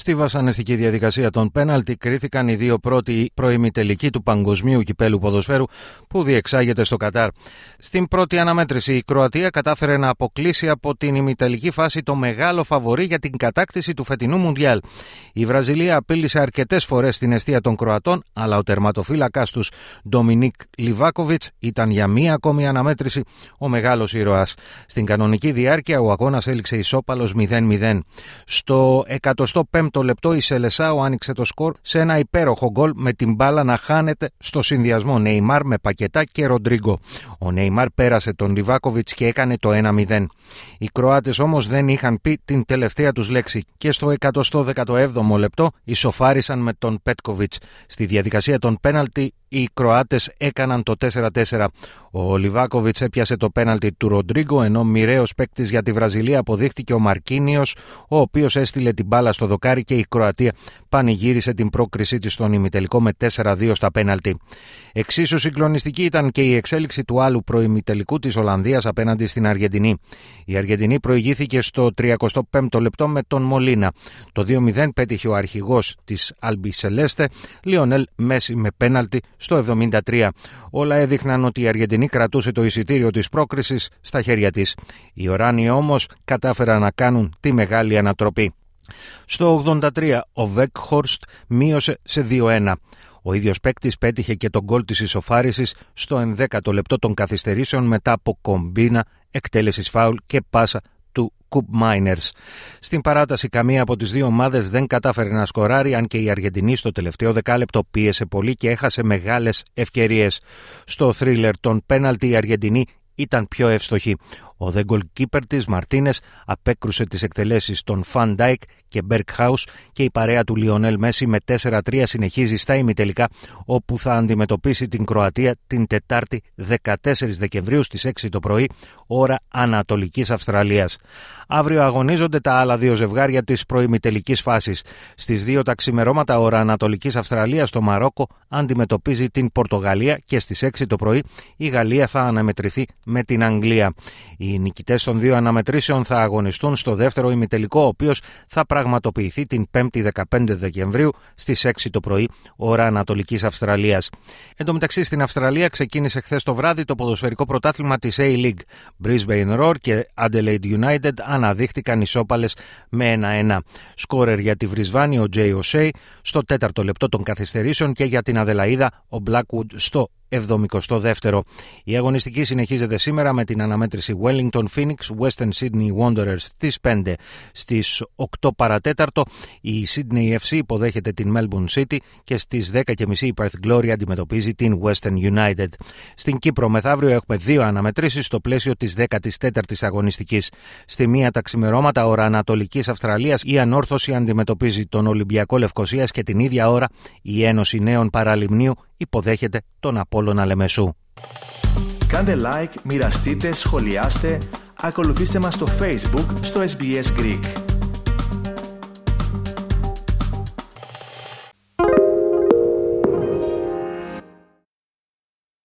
Στη βασανιστική διαδικασία των πέναλτι κρίθηκαν οι δύο πρώτοι προημιτελικοί του παγκοσμίου κυπέλου ποδοσφαίρου που διεξάγεται στο Κατάρ. Στην πρώτη αναμέτρηση η Κροατία κατάφερε να αποκλείσει από την ημιτελική φάση το μεγάλο φαβορή για την κατάκτηση του φετινού Μουντιάλ. Η Βραζιλία απείλησε αρκετές φορές στην αιστεία των Κροατών, αλλά ο τερματοφύλακας τους Ντομινίκ Λιβάκοβιτς ήταν για μία ακόμη αναμέτρηση ο μεγάλος ήρωας. Στην κανονική διάρκεια ο αγώνας έληξε ισόπαλος 0-0. Στο 105 το λεπτό η Σελεσάου άνοιξε το σκορ σε ένα υπέροχο γκολ με την μπάλα να χάνεται στο συνδυασμό Νεϊμάρ με Πακετά και Ροντρίγκο. Ο Νεϊμάρ πέρασε τον Λιβάκοβιτς και έκανε το 1-0. Οι Κροάτες όμως δεν είχαν πει την τελευταία τους λέξη και στο 117ο λεπτό ισοφάρισαν με τον Πέτκοβιτς. Στη διαδικασία των πέναλτι οι Κροάτες έκαναν το 4-4. Ο Λιβάκοβιτς έπιασε το πέναλτι του Ροντρίγκο, ενώ μοιραίος παίκτης για τη Βραζιλία αποδείχτηκε ο Μαρκίνιος, ο οποίος έστειλε την μπάλα στο δοκάρι και η Κροατία πανηγύρισε την πρόκρισή της στον ημιτελικό με 4-2 στα πέναλτι. Εξίσου συγκλονιστική ήταν και η εξέλιξη του άλλου προημιτελικού της Ολλανδίας απέναντι στην Αργεντινή. Η Αργεντινή προηγήθηκε στο 35ο λεπτό με τον Μολίνα. Το 2-0 πέτυχε ο αρχηγός της Αλμπισελέστε, Λιονέλ Μέση με πέναλτι στο 73. Όλα έδειχναν ότι η Αργεντινή κρατούσε το εισιτήριο της πρόκρισης στα χέρια της. Οι Οράνοι όμως κατάφεραν να κάνουν τη μεγάλη ανατροπή. Στο 83 ο Βεκχόρστ μείωσε σε 2-1. Ο ίδιος παίκτης πέτυχε και τον γκολ της ισοφάρισης στο 11ο λεπτό των καθυστερήσεων μετά από κομπίνα, εκτέλεσης φάουλ και πάσα Cup Miners. Στην παράταση, καμία από τις δύο ομάδες δεν κατάφερε να σκοράρει, αν και η Αργεντινή στο τελευταίο δεκάλεπτο πίεσε πολύ και έχασε μεγάλες ευκαιρίες. Στο θρίλερ των πέναλτι, η Αργεντινή ήταν πιο εύστοχη. Ο δε goalkeeper της Μαρτίνες απέκρουσε τις εκτελέσεις των Φαν Ντάικ και Μπέργκχαους και η παρέα του Λιονέλ Μέσι με 4-3 συνεχίζει στα ημιτελικά όπου θα αντιμετωπίσει την Κροατία την Τετάρτη 14 Δεκεμβρίου στις 6 το πρωί ώρα Ανατολικής Αυστραλίας. Αύριο αγωνίζονται τα άλλα δύο ζευγάρια της προημιτελικής φάσης. Στις 2 τα ξημερώματα ώρα Ανατολικής Αυστραλίας το Μαρόκο αντιμετωπίζει την Πορτογαλία και στις 6 το πρωί η Γαλλία θα αναμετρηθεί με την Αγγλία. Οι νικητές των δύο αναμετρήσεων θα αγωνιστούν στο δεύτερο ημιτελικό, ο οποίος θα πραγματοποιηθεί την 5η 15 Δεκεμβρίου στις 6 το πρωί, ώρα Ανατολικής Αυστραλίας. Εν τω μεταξύ, στην Αυστραλία ξεκίνησε χθες το βράδυ το ποδοσφαιρικό πρωτάθλημα της A-League. Brisbane Roar και Adelaide United αναδείχτηκαν ισόπαλες με 1-1. Σκόρερ για τη Βρισβάνη ο Τζέι Οσέι στο τέταρτο λεπτό των καθυστερήσεων και για την Αδελαίδα ο Blackwood στο 72ο. Η αγωνιστική συνεχίζεται σήμερα με την αναμέτρηση Wellington Phoenix Western Sydney Wanderers στις 5 στις 8 παρατέταρτο. Η Sydney FC υποδέχεται την Melbourne City και στις 10.30 η Perth Glory αντιμετωπίζει την Western United. Στην Κύπρο μεθαύριο έχουμε δύο αναμετρήσεις στο πλαίσιο της 14ης αγωνιστικής. Στη μία τα ξημερώματα ώρα Ανατολικής Αυστραλίας η Ανόρθωση αντιμετωπίζει τον Ολυμπιακό Λευκοσίας και την ίδια ώρα η Ένωση Νέων Παραλιμνίου υποδέχεται τον Απόλλωνα Λεμεσού. Κάντε like, μοιραστείτε, σχολιάστε, ακολουθήστε μας στο Facebook στο SBS Greek.